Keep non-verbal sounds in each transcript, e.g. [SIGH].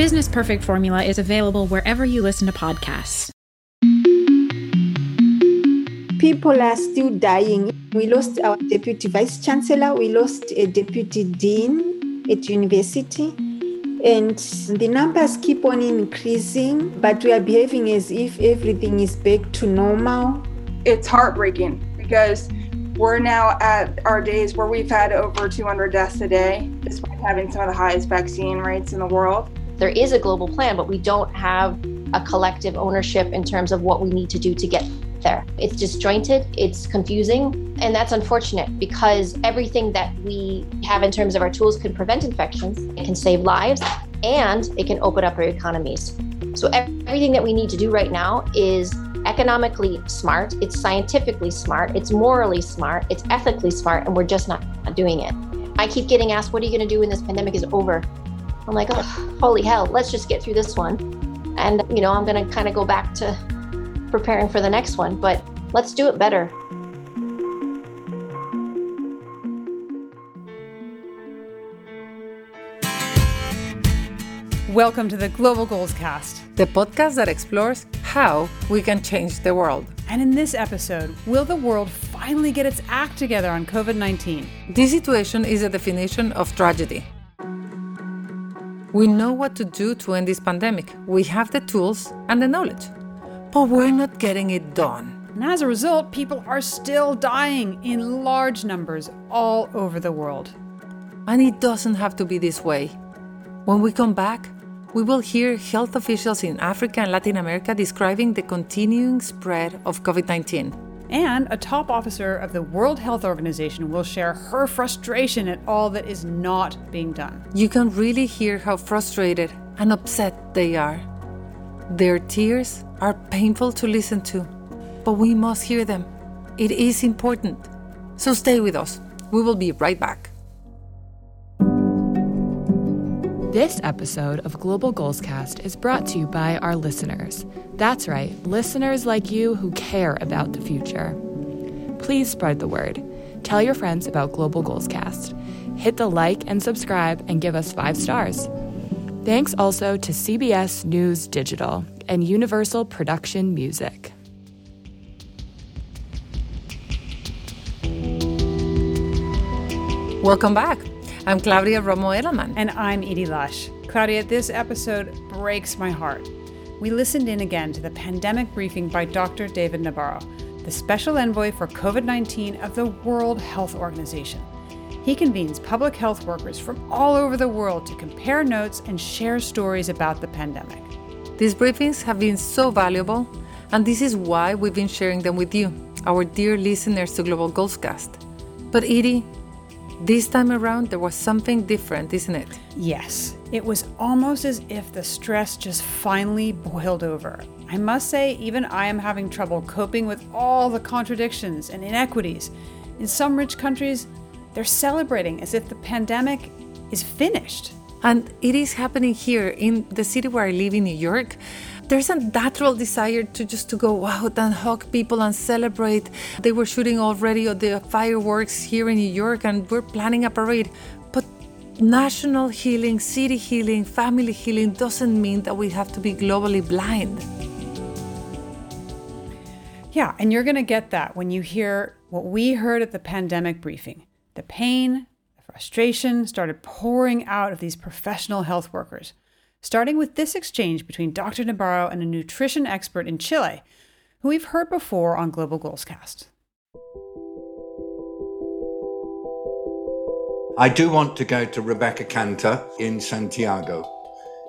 Business Perfect Formula is available wherever you listen to podcasts. People are still dying. We lost our deputy vice chancellor, we lost a deputy dean at university. And the numbers keep on increasing, but we are behaving as if everything is back to normal. It's heartbreaking because we're now at our days where we've had over 200 deaths a day, despite having some of the highest vaccine rates in the world there is a global plan, but we don't have a collective ownership in terms of what we need to do to get there. It's disjointed, it's confusing, and that's unfortunate because everything that we have in terms of our tools can prevent infections, it can save lives, and it can open up our economies. So, everything that we need to do right now is economically smart, it's scientifically smart, it's morally smart, it's ethically smart, and we're just not, doing it. I keep getting asked, What are you going to do when this pandemic is over? I'm like, oh, holy hell, let's just get through this one. And, you know, I'm going to kind of go back to preparing for the next one, but let's do it better. Welcome to the Global Goals Cast, the podcast that explores how we can change the world. And in this episode, will the world finally get its act together on COVID 19? This situation is a definition of tragedy. We know what to do to end this pandemic. We have the tools and the knowledge, but we're not getting it done. And as a result, people are still dying in large numbers all over the world. And it doesn't have to be this way. When we come back, we will hear health officials in Africa and Latin America describing the continuing spread of COVID 19 and a top officer of the World Health Organization will share her frustration at all that is not being done. You can really hear how frustrated and upset they are. Their tears are painful to listen to, but we must hear them. It is important. So stay with us. We will be right back. This episode of Global Goals Cast is brought to you by our listeners. That's right, listeners like you who care about the future. Please spread the word. Tell your friends about Global Goals Cast. Hit the like and subscribe and give us five stars. Thanks also to CBS News Digital and Universal Production Music. Welcome back. I'm Claudia Romo Edelman. And I'm Edie Lush. Claudia, this episode breaks my heart. We listened in again to the pandemic briefing by Dr. David Nabarro, the special envoy for COVID 19 of the World Health Organization. He convenes public health workers from all over the world to compare notes and share stories about the pandemic. These briefings have been so valuable, and this is why we've been sharing them with you, our dear listeners to Global Goalscast. But Edie, this time around, there was something different, isn't it? Yes. It was almost as if the stress just finally boiled over. I must say, even I am having trouble coping with all the contradictions and inequities. In some rich countries, they're celebrating as if the pandemic is finished. And it is happening here in the city where I live in New York. There's a natural desire to just to go out and hug people and celebrate. They were shooting already the fireworks here in New York, and we're planning a parade. But national healing, city healing, family healing doesn't mean that we have to be globally blind. Yeah, and you're going to get that when you hear what we heard at the pandemic briefing. The pain, the frustration started pouring out of these professional health workers, starting with this exchange between Dr. Nabarro and a nutrition expert in Chile, who we've heard before on Global Goals Cast. I do want to go to Rebecca Kanter in Santiago.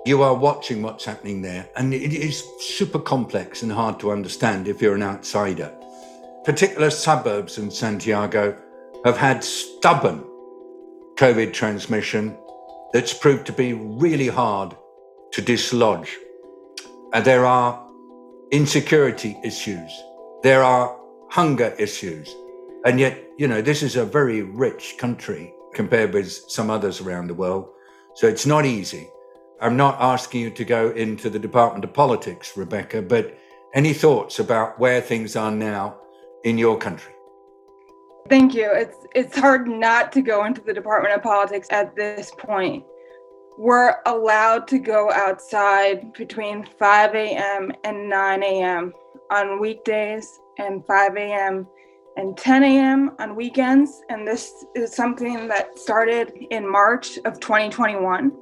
You are watching what's happening there, and it is super complex and hard to understand if you're an outsider. Particular suburbs in Santiago have had stubborn COVID transmission that's proved to be really hard to dislodge. And there are insecurity issues, there are hunger issues, and yet, you know, this is a very rich country compared with some others around the world. So it's not easy. I'm not asking you to go into the Department of Politics, Rebecca, but any thoughts about where things are now in your country? Thank you. It's it's hard not to go into the Department of Politics at this point. We're allowed to go outside between 5 a.m. and 9 a.m. on weekdays and 5 a.m. and 10 a.m. on weekends. And this is something that started in March of 2021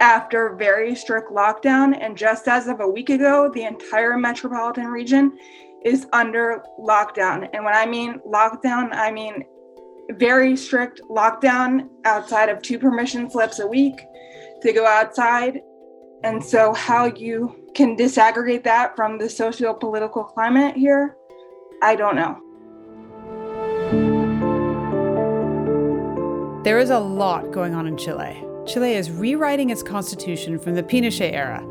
after very strict lockdown. And just as of a week ago, the entire metropolitan region is under lockdown. And when I mean lockdown, I mean very strict lockdown outside of two permission slips a week to go outside. And so, how you can disaggregate that from the socio political climate here, I don't know. There is a lot going on in Chile. Chile is rewriting its constitution from the Pinochet era.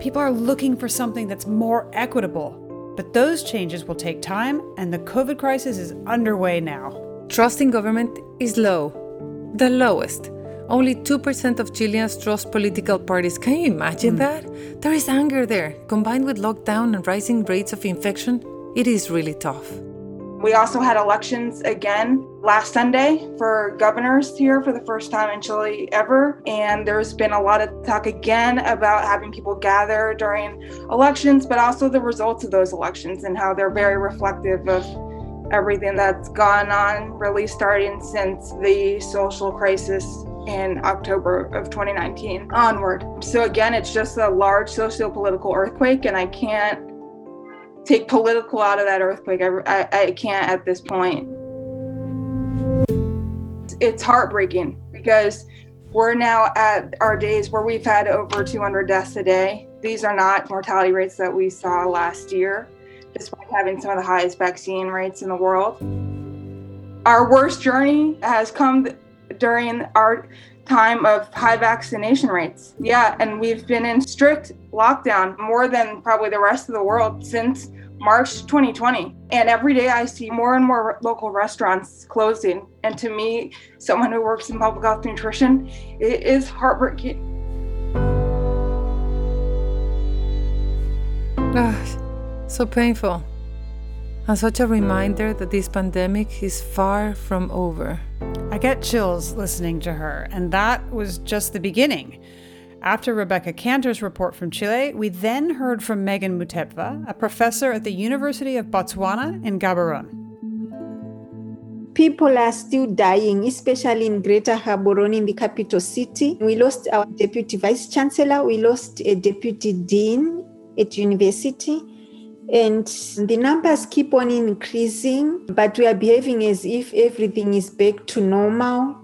People are looking for something that's more equitable. But those changes will take time, and the COVID crisis is underway now. Trust in government is low, the lowest. Only 2% of Chileans trust political parties. Can you imagine mm. that? There is anger there. Combined with lockdown and rising rates of infection, it is really tough. We also had elections again last Sunday for governors here for the first time in Chile ever. And there's been a lot of talk again about having people gather during elections, but also the results of those elections and how they're very reflective of everything that's gone on, really starting since the social crisis in October of 2019 onward. So, again, it's just a large socio political earthquake, and I can't take political out of that earthquake. I, I, I can't at this point. It's heartbreaking because we're now at our days where we've had over 200 deaths a day. These are not mortality rates that we saw last year, despite having some of the highest vaccine rates in the world. Our worst journey has come during our time of high vaccination rates. Yeah, and we've been in strict lockdown more than probably the rest of the world since March 2020. And every day I see more and more local restaurants closing. And to me, someone who works in public health nutrition, it is heartbreaking. Ah, so painful. And such a reminder that this pandemic is far from over. I get chills listening to her, and that was just the beginning. After Rebecca Kanter's report from Chile, we then heard from Megan Mutepwa, a professor at the University of Botswana in Gaborone. People are still dying, especially in Greater Gaborone, in the capital city. We lost our deputy vice chancellor, we lost a deputy dean at university. And the numbers keep on increasing, but we are behaving as if everything is back to normal.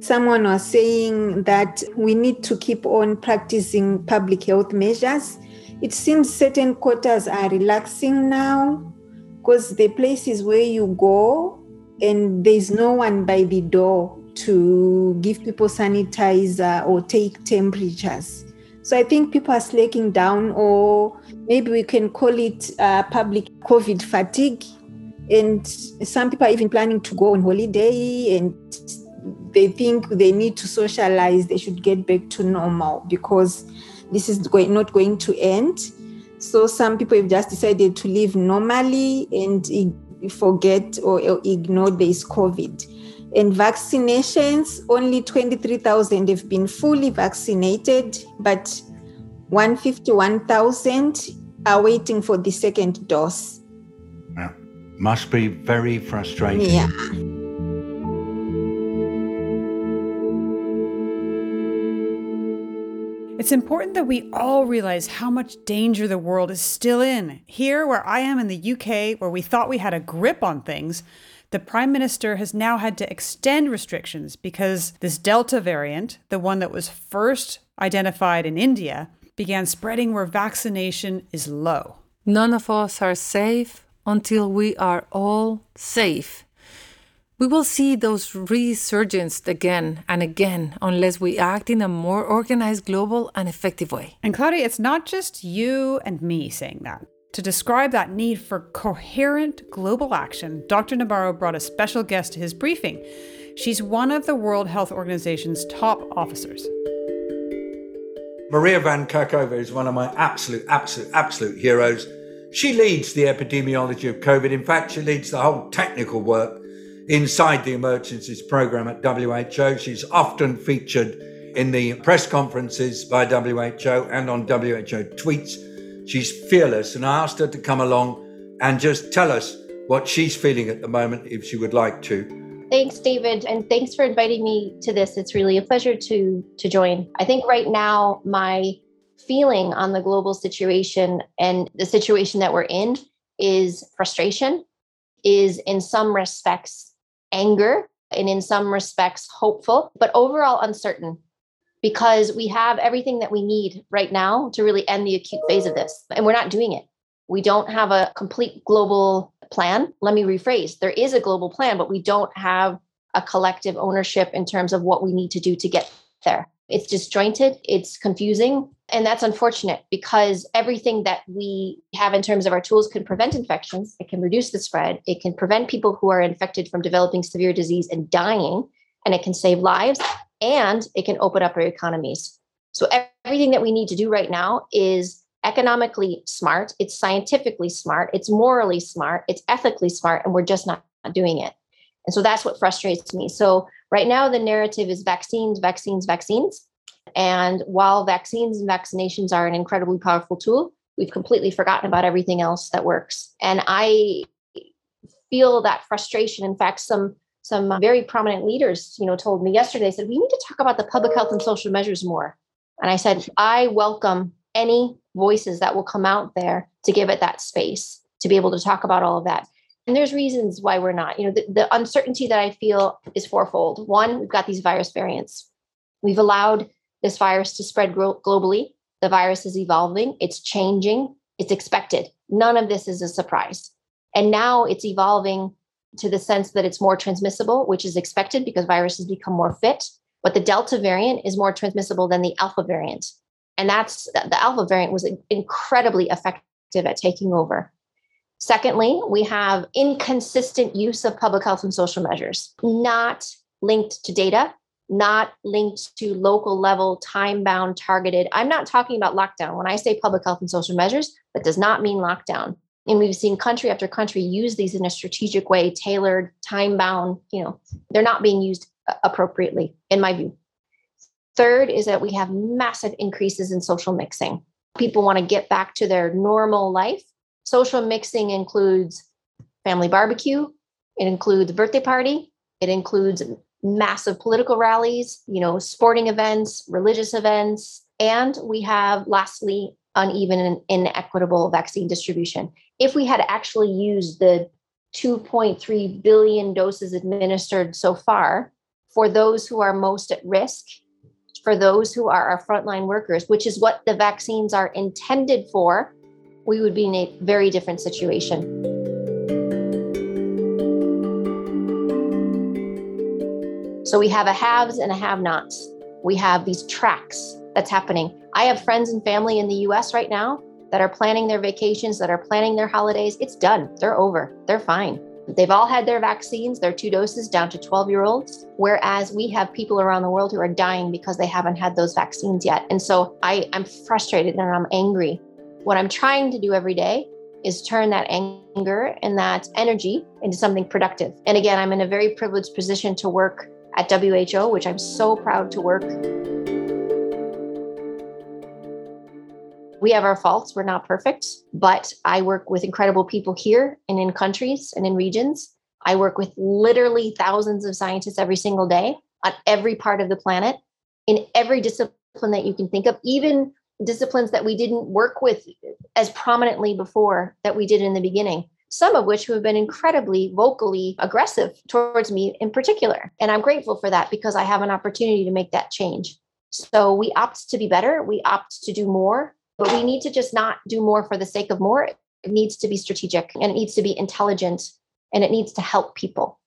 Someone was saying that we need to keep on practicing public health measures. It seems certain quarters are relaxing now because the places where you go and there's no one by the door to give people sanitizer or take temperatures. So I think people are slacking down, or maybe we can call it uh, public COVID fatigue. And some people are even planning to go on holiday and they think they need to socialize, they should get back to normal because this is going, not going to end. So some people have just decided to live normally and forget or, or ignore this COVID. And vaccinations, only 23,000 have been fully vaccinated, but 151,000 are waiting for the second dose. Yeah. Must be very frustrating. Yeah. It's important that we all realize how much danger the world is still in. Here, where I am in the UK, where we thought we had a grip on things, the Prime Minister has now had to extend restrictions because this Delta variant, the one that was first identified in India, began spreading where vaccination is low. None of us are safe until we are all safe. We will see those resurgences again and again unless we act in a more organized, global, and effective way. And Claudia, it's not just you and me saying that. To describe that need for coherent global action, Dr. Nabarro brought a special guest to his briefing. She's one of the World Health Organization's top officers. Maria Van Kerkhove is one of my absolute, absolute, absolute heroes. She leads the epidemiology of COVID. In fact, she leads the whole technical work inside the emergencies program at WHO. She's often featured in the press conferences by WHO and on WHO tweets. She's fearless, and I asked her to come along and just tell us what she's feeling at the moment if she would like to. Thanks, David, and thanks for inviting me to this. It's really a pleasure to to join. I think right now my feeling on the global situation and the situation that we're in is frustration, is in some respects anger and in some respects hopeful, but overall uncertain because we have everything that we need right now to really end the acute phase of this. And we're not doing it. We don't have a complete global plan. Let me rephrase. There is a global plan, but we don't have a collective ownership in terms of what we need to do to get there. It's disjointed, it's confusing, and that's unfortunate because everything that we have in terms of our tools can prevent infections, it can reduce the spread, it can prevent people who are infected from developing severe disease and dying, and it can save lives, and it can open up our economies. So, everything that we need to do right now is economically smart, it's scientifically smart, it's morally smart, it's ethically smart, and we're just not doing it. And so that's what frustrates me. So, right now, the narrative is vaccines, vaccines, vaccines. And while vaccines and vaccinations are an incredibly powerful tool, we've completely forgotten about everything else that works. And I feel that frustration. In fact, some some very prominent leaders, you know, told me yesterday, said, we need to talk about the public health and social measures more. And I said, I welcome any voices that will come out there to give it that space to be able to talk about all of that. And there's reasons why we're not. You know, the, the uncertainty that I feel is fourfold. One, we've got these virus variants. We've allowed this virus to spread globally. The virus is evolving, it's changing, it's expected. None of this is a surprise. And now it's evolving to the sense that it's more transmissible, which is expected because viruses become more fit. But the Delta variant is more transmissible than the Alpha variant. And that's the Alpha variant was incredibly effective at taking over. Secondly, we have inconsistent use of public health and social measures, not linked to data, not linked to local level, time bound, targeted. I'm not talking about lockdown. When I say public health and social measures, that does not mean lockdown. And we've seen country after country use these in a strategic way, tailored, time bound. You know, they're not being used uh, appropriately, in my view. Third is that we have massive increases in social mixing. People want to get back to their normal life. Social mixing includes family barbecue, it includes birthday party, it includes massive political rallies, you know, sporting events, religious events, and we have lastly uneven and inequitable vaccine distribution. If we had actually used the 2.3 billion doses administered so far for those who are most at risk, for those who are our frontline workers, which is what the vaccines are intended for, we would be in a very different situation. So we have a haves and a have nots. We have these tracks that's happening. I have friends and family in the US right now that are planning their vacations, that are planning their holidays. It's done. They're over. They're fine. They've all had their vaccines, their two doses down to 12 year olds, whereas we have people around the world who are dying because they haven't had those vaccines yet. And so I, I'm frustrated and I'm angry What I'm trying to do every day is turn that anger and that energy into something productive. And again, I'm in a very privileged position to work at WHO, which I'm so proud to work. We have our faults, we're not perfect, but I work with incredible people here and in countries and in regions. I work with literally thousands of scientists every single day on every part of the planet in every discipline that you can think of, even disciplines that we didn't work with as prominently before that we did in the beginning some of which have been incredibly vocally aggressive towards me in particular. And I'm grateful for that because I have an opportunity to make that change. So we opt to be better, we opt to do more, but we need to just not do more for the sake of more. It needs to be strategic and it needs to be intelligent and it needs to help people.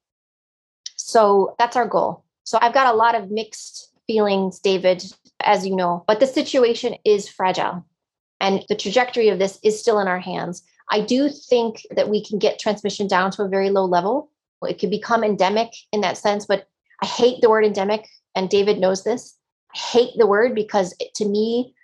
So that's our goal. So I've got a lot of mixed feelings, David, as you know, but the situation is fragile and the trajectory of this is still in our hands. I do think that we can get transmission down to a very low level. It could become endemic in that sense, but I hate the word endemic, and David knows this. I hate the word because it, to me,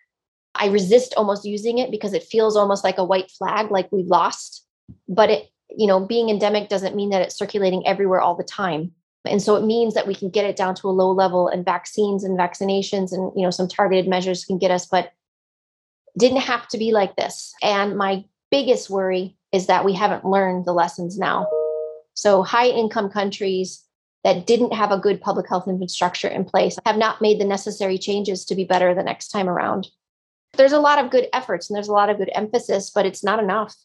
I resist almost using it because it feels almost like a white flag, like we've lost. But it, you know, being endemic doesn't mean that it's circulating everywhere all the time. And so it means that we can get it down to a low level and vaccines and vaccinations and you know some targeted measures can get us, but didn't have to be like this. And my biggest worry is that we haven't learned the lessons now. So, high income countries that didn't have a good public health infrastructure in place have not made the necessary changes to be better the next time around. There's a lot of good efforts and there's a lot of good emphasis, but it's not enough.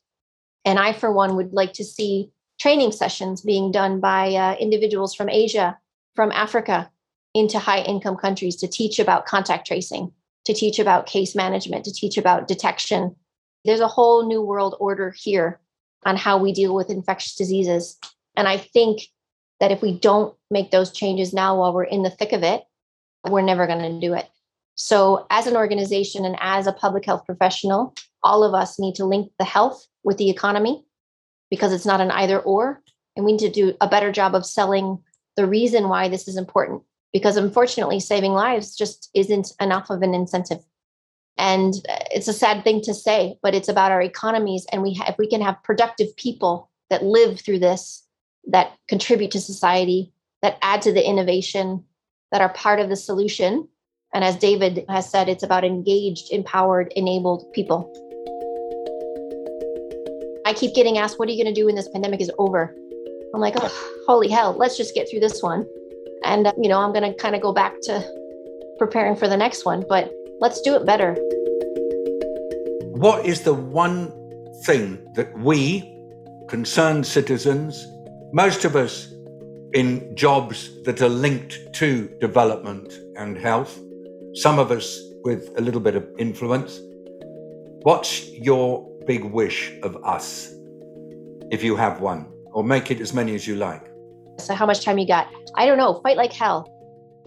And I, for one, would like to see training sessions being done by uh, individuals from Asia, from Africa, into high income countries to teach about contact tracing, to teach about case management, to teach about detection, there's a whole new world order here on how we deal with infectious diseases. And I think that if we don't make those changes now while we're in the thick of it, we're never going to do it. So, as an organization and as a public health professional, all of us need to link the health with the economy because it's not an either or. And we need to do a better job of selling the reason why this is important because unfortunately, saving lives just isn't enough of an incentive. And uh, it's a sad thing to say, but it's about our economies. And we, if we can have productive people that live through this, that contribute to society, that add to the innovation, that are part of the solution. And as David has said, it's about engaged, empowered, enabled people. I keep getting asked, what are you going to do when this pandemic is over? I'm like, oh, holy hell, let's just get through this one. And, you know, I'm going to kind of go back to preparing for the next one. But Let's do it better. What is the one thing that we, concerned citizens, most of us in jobs that are linked to development and health, some of us with a little bit of influence, what's your big wish of us, if you have one, or make it as many as you like? So, how much time you got? I don't know. Fight like hell.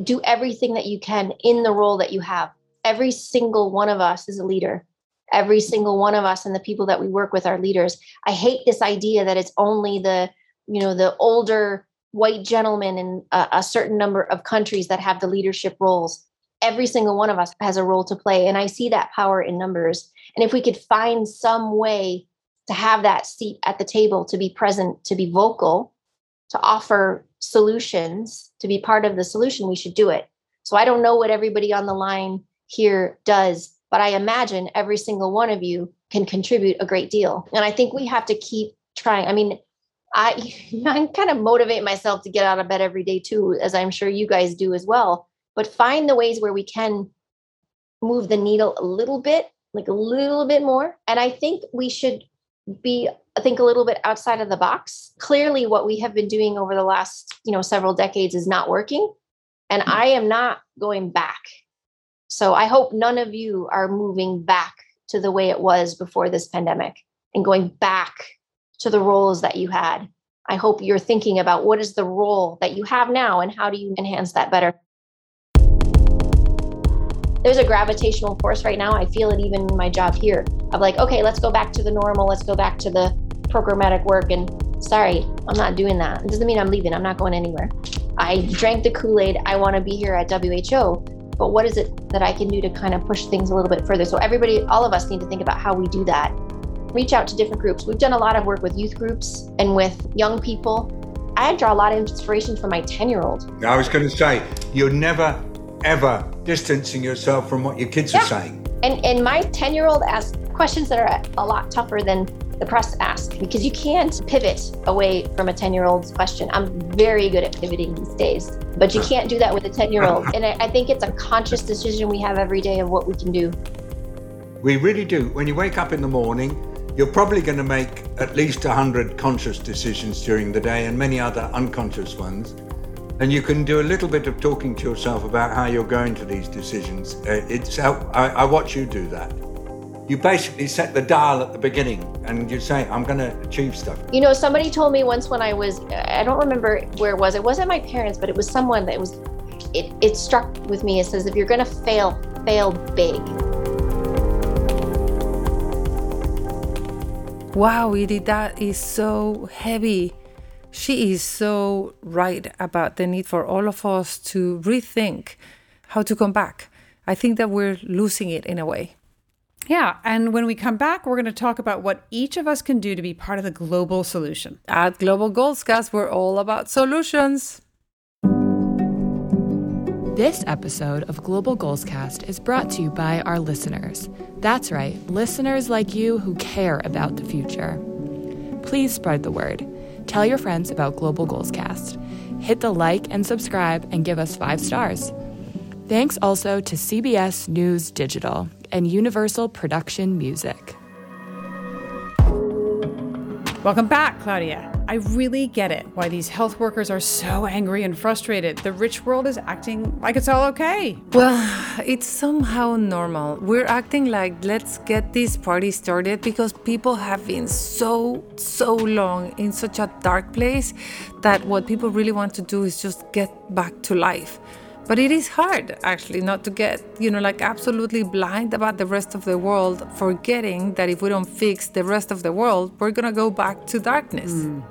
Do everything that you can in the role that you have every single one of us is a leader every single one of us and the people that we work with are leaders i hate this idea that it's only the you know the older white gentlemen in a, a, certain number of countries that have the leadership roles every single one of us has a role to play and i see that power in numbers and if we could find some way to have that seat at the table to be present to be vocal to offer solutions to be part of the solution we should do it so i don't know what everybody on the line here does, but I imagine every single one of you can contribute a great deal. And I think we have to keep trying. I mean, I [LAUGHS] I kind of motivate myself to get out of bed every day too, as I'm sure you guys do as well. But find the ways where we can move the needle a little bit, like a little bit more. And I think we should be I think a little bit outside of the box. Clearly what we have been doing over the last, you know, several decades is not working. And mm. I am not going back. So I hope none of you are moving back to the way it was before this pandemic and going back to the roles that you had. I hope you're thinking about what is the role that you have now and how do you enhance that better. There's a gravitational force right now. I feel it even in my job here of like, okay, let's go back to the normal. Let's go back to the programmatic work. And sorry, I'm not doing that. It doesn't mean I'm leaving. I'm not going anywhere. I drank the Kool Aid. I want to be here at WHO but what is it that I can do to kind of push things a little bit further? So everybody, all of us need to think about how we do that. Reach out to different groups. We've done a lot of work with youth groups and with young people. I draw a lot of inspiration from my 10 year old. I was going to say, you're never, ever distancing yourself from what your kids Yeah. are saying. And, and my 10 year old asks questions that are a lot tougher than the press ask because you can't pivot away from a 10 year old's question. I'm very good at pivoting these days, but you can't do that with a 10 year old. [LAUGHS] And I, I think it's a conscious decision we have every day of what we can do. We really do. When you wake up in the morning, you're probably going to make at least 100 conscious decisions during the day and many other unconscious ones. And you can do a little bit of talking to yourself about how you're going to these decisions. Uh, it's how I, I watch you do that. You basically set the dial at the beginning and you say, I'm going to achieve stuff. You know, somebody told me once when I was, I don't remember where it was. It wasn't my parents, but it was someone that was, it, it struck with me. It says, if you're going to fail, fail big. Wow, Edie, that is so heavy. She is so right about the need for all of us to rethink how to come back. I think that we're losing it in a way. Yeah, and when we come back, we're going to talk about what each of us can do to be part of the global solution. At Global Goals Cast, we're all about solutions. This episode of Global Goals Cast is brought to you by our listeners. That's right, listeners like you who care about the future. Please spread the word. Tell your friends about Global Goals Cast. Hit the like and subscribe and give us five stars. Thanks also to CBS News Digital and Universal Production Music. Welcome back, Claudia. I really get it why these health workers are so angry and frustrated. The rich world is acting like it's all okay. Well, it's somehow normal. We're acting like let's get this party started because people have been so, so long in such a dark place that what people really want to do is just get back to life. But it is hard actually not to get, you know, like absolutely blind about the rest of the world, forgetting that if we don't fix the rest of the world, we're gonna go back to darkness. Mm.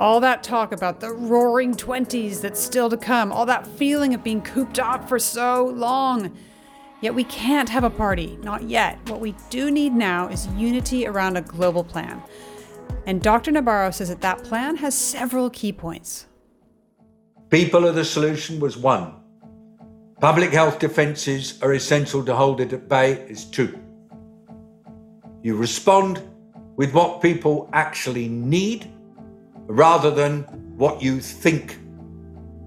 All that talk about the roaring 20s that's still to come, all that feeling of being cooped up for so long. Yet we can't have a party, not yet. What we do need now is unity around a global plan. And Dr. Nabarro says that that plan has several key points. People are the solution was one. Public health defences are essential to hold it at bay is two. You respond with what people actually need rather than what you think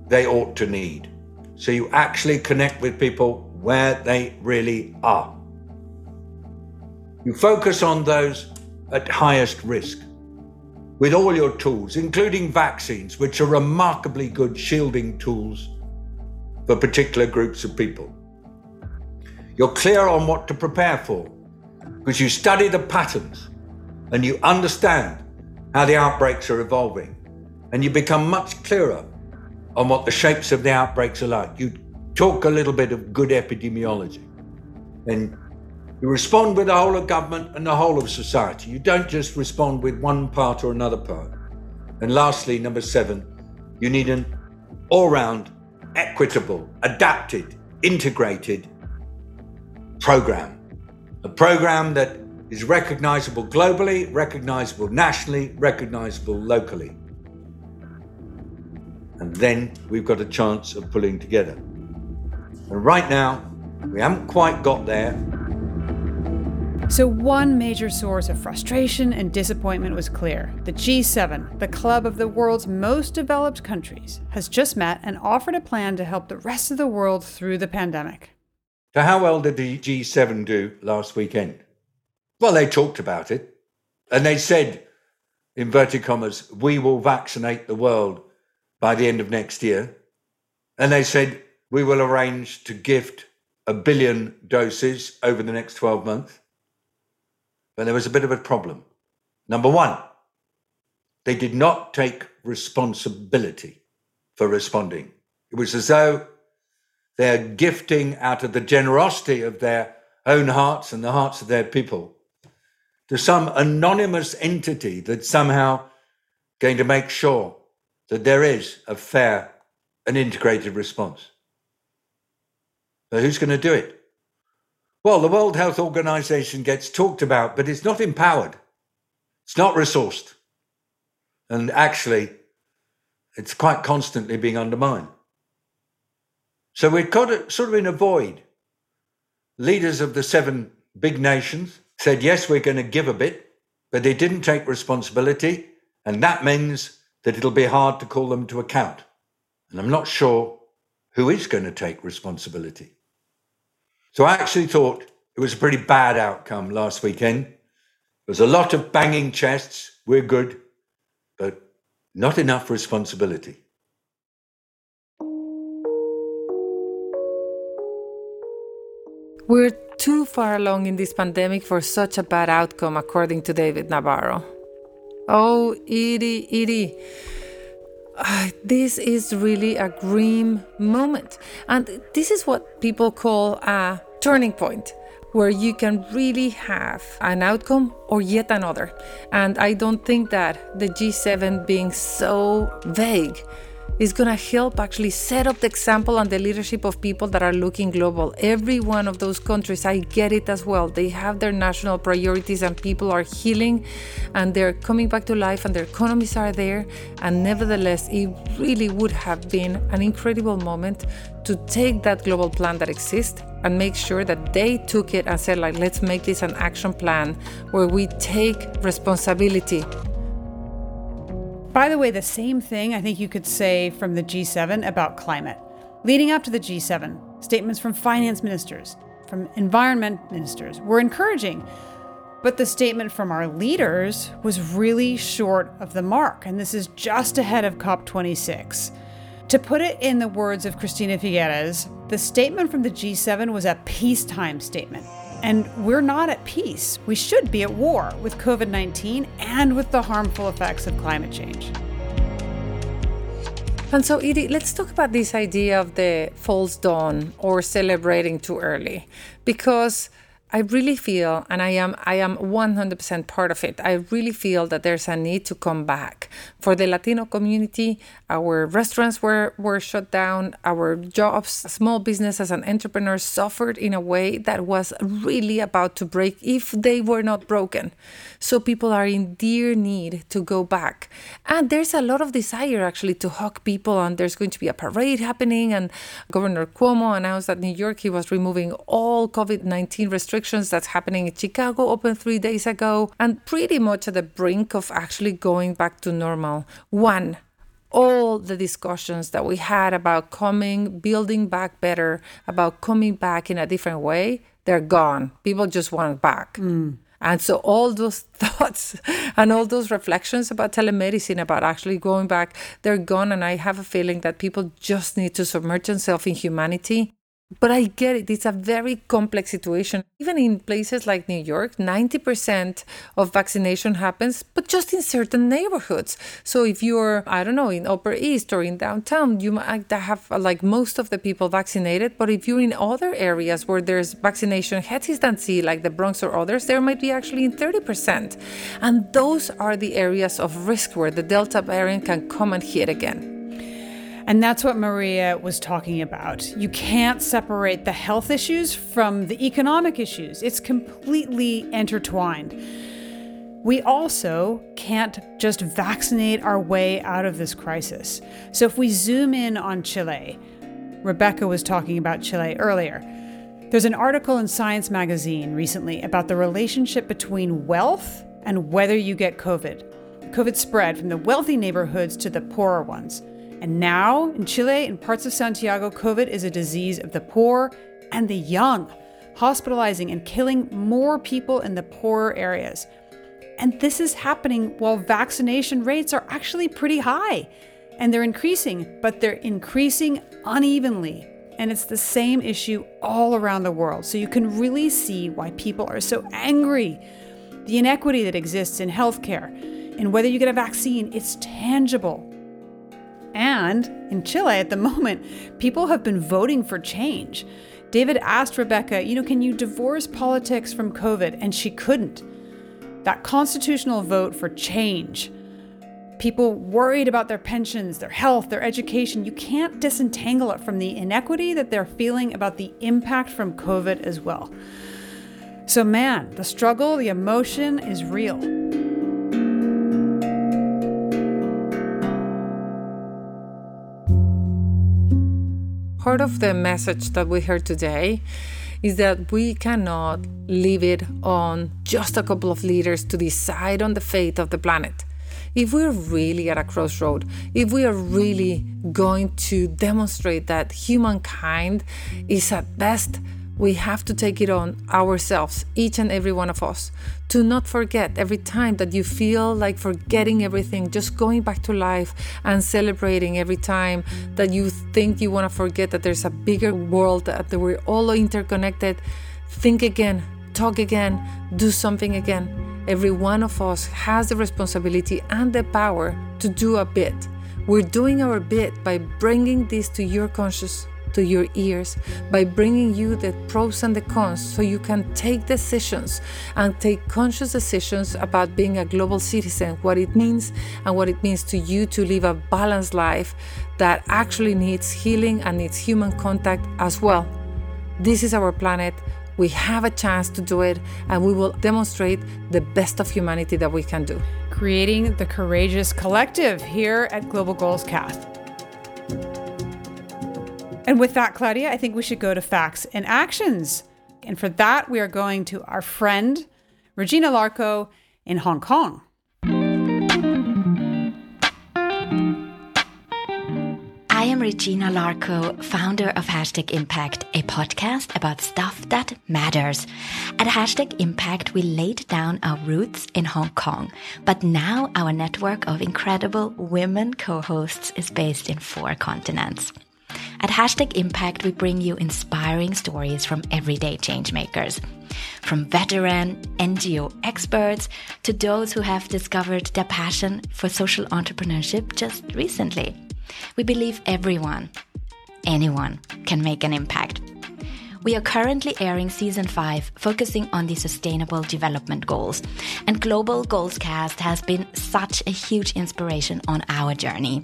they ought to need. So you actually connect with people where they really are. You focus on those at highest risk with all your tools, including vaccines, which are remarkably good shielding tools for particular groups of people. You're clear on what to prepare for because you study the patterns and you understand how the outbreaks are evolving and you become much clearer on what the shapes of the outbreaks are like. You talk a little bit of good epidemiology and you respond with the whole of government and the whole of society. You don't just respond with one part or another part. And lastly, number seven, you need an all round, equitable, adapted, integrated program. A program that is recognizable globally, recognizable nationally, recognizable locally. And then we've got a chance of pulling together. And right now, we haven't quite got there, So, one major source of frustration and disappointment was clear. The G7, the club of the world's most developed countries, has just met and offered a plan to help the rest of the world through the pandemic. So, how well did the G7 do last weekend? Well, they talked about it and they said, inverted commas, we will vaccinate the world by the end of next year. And they said, we will arrange to gift a billion doses over the next 12 months. But there was a bit of a problem. Number one, they did not take responsibility for responding. It was as though they're gifting out of the generosity of their own hearts and the hearts of their people to some anonymous entity that's somehow going to make sure that there is a fair and integrated response. But who's going to do it? Well, the World Health Organization gets talked about, but it's not empowered. It's not resourced. And actually, it's quite constantly being undermined. So we've got it sort of in a void. Leaders of the seven big nations said, yes, we're going to give a bit, but they didn't take responsibility. And that means that it'll be hard to call them to account. And I'm not sure who is going to take responsibility. So I actually thought it was a pretty bad outcome last weekend. There was a lot of banging chests, we're good, but not enough responsibility. We're too far along in this pandemic for such a bad outcome, according to David Nabarro. Oh, Edie, Edie. [SIGHS] This is really a grim moment. And this is what people call a turning point where you can really have an outcome or yet another. And I don't think that the G7 being so vague is going to help actually set up the example and the leadership of people that are looking global. Every one of those countries, I get it as well. They have their national priorities and people are healing and they're coming back to life and their economies are there. And nevertheless, it really would have been an incredible moment to take that global plan that exists and make sure that they took it and said like let's make this an action plan where we take responsibility by the way, the same thing I think you could say from the G7 about climate. Leading up to the G7, statements from finance ministers, from environment ministers were encouraging. But the statement from our leaders was really short of the mark, and this is just ahead of COP26. To put it in the words of Christiana Figueres, the statement from the G7 was a peacetime statement. And we're not at peace. We should be at war with COVID 19 and with the harmful effects of climate change. And so, Edie, let's talk about this idea of the false dawn or celebrating too early. Because I really feel, and I am, I am 100% part of it. I really feel that there's a need to come back for the Latino community. Our restaurants were were shut down. Our jobs, small businesses, and entrepreneurs suffered in a way that was really about to break if they were not broken. So people are in dear need to go back, and there's a lot of desire actually to hug people. And there's going to be a parade happening. And Governor Cuomo announced that New York he was removing all COVID 19 restrictions restrictions that's happening in Chicago opened three days ago, and pretty much at the brink of actually going back to normal. One, all the discussions that we had about coming, building back better, about coming back in a different way, they're gone. People just want back. Mm. And so all those [LAUGHS] thoughts and all those reflections about telemedicine, about actually going back, they're gone. And I have a feeling that people just need to submerge themselves in humanity but I get it. It's a very complex situation. Even in places like New York, 90% of vaccination happens, but just in certain neighborhoods. So if you're, I don't know, in Upper East or in downtown, you might have like most of the people vaccinated. But if you're in other areas where there's vaccination hesitancy, like the Bronx or others, there might be actually in 30%. And those are the areas of risk where the Delta variant can come and hit again. And that's what Maria was talking about. You can't separate the health issues from the economic issues, it's completely intertwined. We also can't just vaccinate our way out of this crisis. So, if we zoom in on Chile, Rebecca was talking about Chile earlier. There's an article in Science magazine recently about the relationship between wealth and whether you get COVID. COVID spread from the wealthy neighborhoods to the poorer ones. And now, in Chile and parts of Santiago, COVID is a disease of the poor and the young, hospitalizing and killing more people in the poorer areas. And this is happening while vaccination rates are actually pretty high. And they're increasing, but they're increasing unevenly. And it's the same issue all around the world. So you can really see why people are so angry. The inequity that exists in healthcare, and whether you get a vaccine, it's tangible. And in Chile at the [LAUGHS] moment, people have been voting for change. David asked Rebecca, you know, can you divorce politics from COVID? And she couldn't. That constitutional vote for change people worried about their pensions, their health, their education, you can't disentangle it from the inequity that they're feeling about the impact from COVID as well. So, man, the struggle, the emotion is real. Part of the message that we heard today is that we cannot leave it on just a couple of leaders to decide on the fate of the planet. If we're really at a crossroad, if we are really going to demonstrate that humankind is at best we have to take it on ourselves, each and every one of us, to not forget every time that you feel like forgetting everything, just going back to life and celebrating every time that you think you want to forget that there's a bigger world, that we're all interconnected. Think again, talk again, do something again. Every one of us has the responsibility and the power to do a bit. We're doing our bit by bringing this to your conscious to your ears by bringing you the pros and the cons so you can take decisions and take conscious decisions about being a global citizen, what it means and what it means to you to live a balanced life that actually needs healing and needs human contact as well. This is our planet. We have a chance to do it, and we will demonstrate the best of humanity that we can do. Creating the courageous collective here at Global Goals Cast. And with that, Claudia, I think we should go to facts and actions. And for that, we are going to our friend, Regina Larco in Hong Kong. I am Regina Larco, founder of Hashtag Impact, a podcast about stuff that matters. At Hashtag Impact, we laid down our roots in Hong Kong, but now our network of incredible women co hosts is based in four continents. At Hashtag Impact, we bring you inspiring stories from everyday changemakers. From veteran NGO experts to those who have discovered their passion for social entrepreneurship just recently. We believe everyone, anyone, can make an impact. We are currently airing season 5, focusing on the Sustainable Development Goals. And Global Goals Cast has been such a huge inspiration on our journey.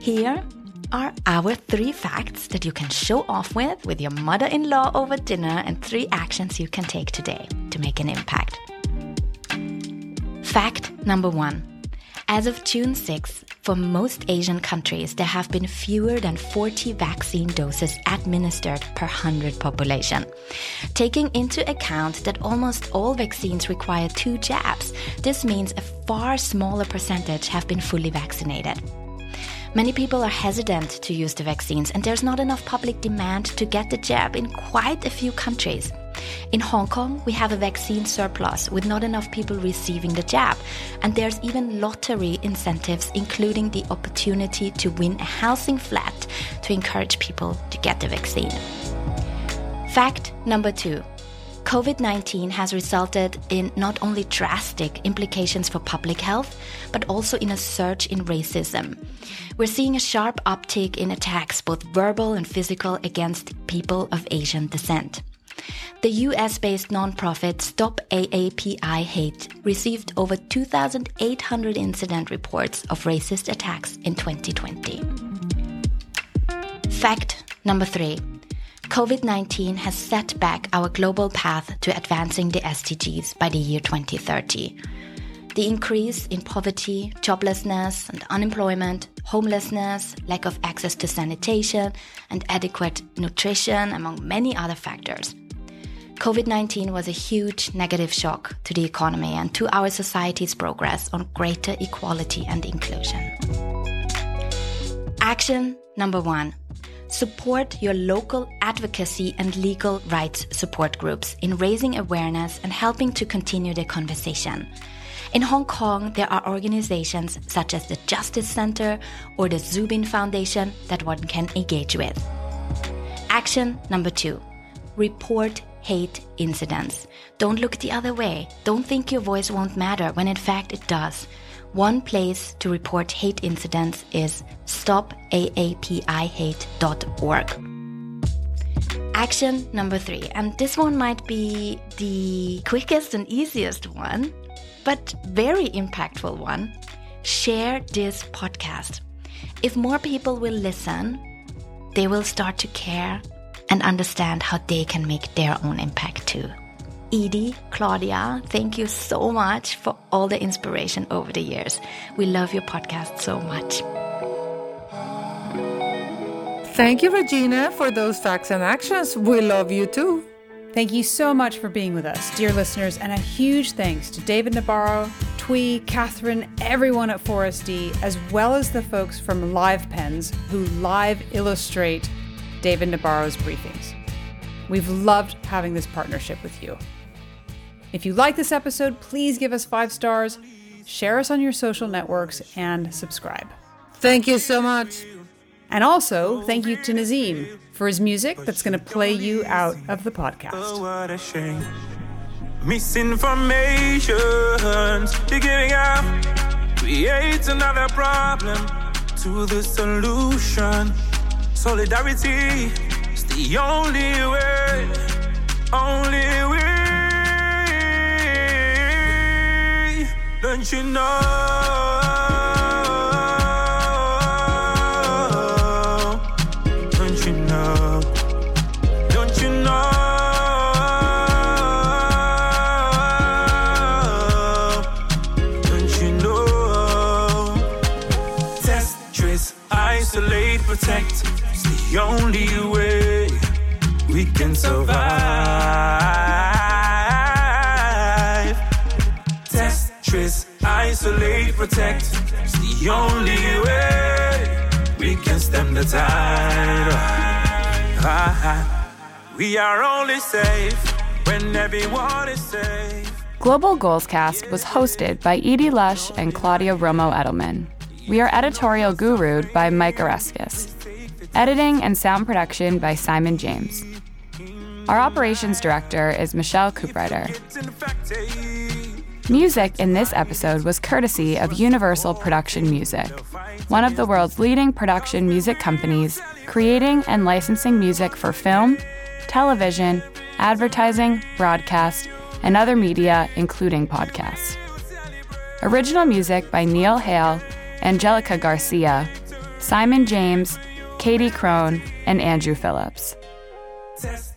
Here, are our three facts that you can show off with with your mother in law over dinner and three actions you can take today to make an impact. Fact number one. As of June 6th, for most Asian countries, there have been fewer than 40 vaccine doses administered per 100 population. Taking into account that almost all vaccines require two jabs, this means a far smaller percentage have been fully vaccinated. Many people are hesitant to use the vaccines, and there's not enough public demand to get the jab in quite a few countries. In Hong Kong, we have a vaccine surplus with not enough people receiving the jab, and there's even lottery incentives, including the opportunity to win a housing flat to encourage people to get the vaccine. Fact number two COVID 19 has resulted in not only drastic implications for public health, but also in a surge in racism. We're seeing a sharp uptick in attacks, both verbal and physical, against people of Asian descent. The US based nonprofit Stop AAPI Hate received over 2,800 incident reports of racist attacks in 2020. Fact number three COVID 19 has set back our global path to advancing the SDGs by the year 2030. The increase in poverty, joblessness, and unemployment, homelessness, lack of access to sanitation, and adequate nutrition, among many other factors. COVID 19 was a huge negative shock to the economy and to our society's progress on greater equality and inclusion. Action number one Support your local advocacy and legal rights support groups in raising awareness and helping to continue the conversation. In Hong Kong, there are organizations such as the Justice Center or the Zubin Foundation that one can engage with. Action number two report hate incidents. Don't look the other way. Don't think your voice won't matter when in fact it does. One place to report hate incidents is stopaapihate.org. Action number three, and this one might be the quickest and easiest one, but very impactful one. share this podcast. If more people will listen, they will start to care and understand how they can make their own impact too. Edie, Claudia, thank you so much for all the inspiration over the years. We love your podcast so much. Thank you, Regina, for those facts and actions. We love you too. Thank you so much for being with us, dear listeners, and a huge thanks to David Nabarro, Twee, Catherine, everyone at Forest D, as well as the folks from Live Pens who live illustrate David Nabarro's briefings. We've loved having this partnership with you. If you like this episode, please give us five stars, share us on your social networks, and subscribe. Thank you so much. And also, thank you to Nazim for his music that's going to play you out of the podcast. Oh, what. Misinformation, giving up, creates another problem to the solution. Solidarity is the only way, only way. Don't you know? The tide. Ah, We are only safe when everyone is safe. Global Goals Cast was hosted by Edie Lush and Claudia Romo Edelman. We are editorial gurued by Mike Oreskes. Editing and sound production by Simon James. Our operations director is Michelle Cooprider. Music in this episode was courtesy of Universal Production Music, one of the world's leading production music companies, creating and licensing music for film, television, advertising, broadcast, and other media, including podcasts. Original music by Neil Hale, Angelica Garcia, Simon James, Katie Crone, and Andrew Phillips.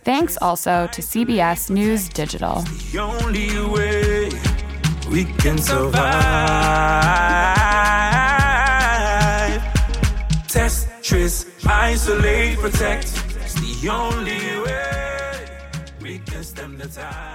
Thanks also to CBS News Digital. We can survive. Test, trace, isolate, protect. It's the only way we can stem the tide.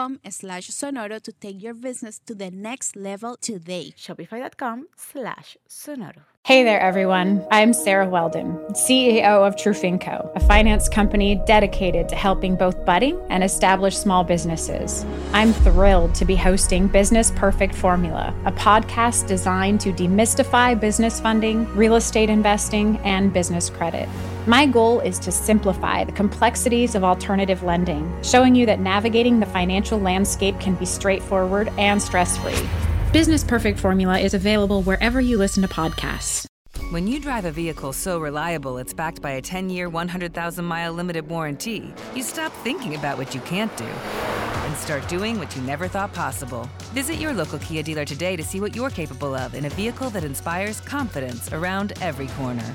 shopify.com slash sonoro to take your business to the next level today. Shopify.com slash sonoro. Hey there, everyone. I'm Sarah Weldon, CEO of Trufinco, a finance company dedicated to helping both budding and established small businesses. I'm thrilled to be hosting Business Perfect Formula, a podcast designed to demystify business funding, real estate investing, and business credit. My goal is to simplify the complexities of alternative lending, showing you that navigating the financial landscape can be straightforward and stress free. Business Perfect Formula is available wherever you listen to podcasts. When you drive a vehicle so reliable it's backed by a 10 year, 100,000 mile limited warranty, you stop thinking about what you can't do and start doing what you never thought possible. Visit your local Kia dealer today to see what you're capable of in a vehicle that inspires confidence around every corner.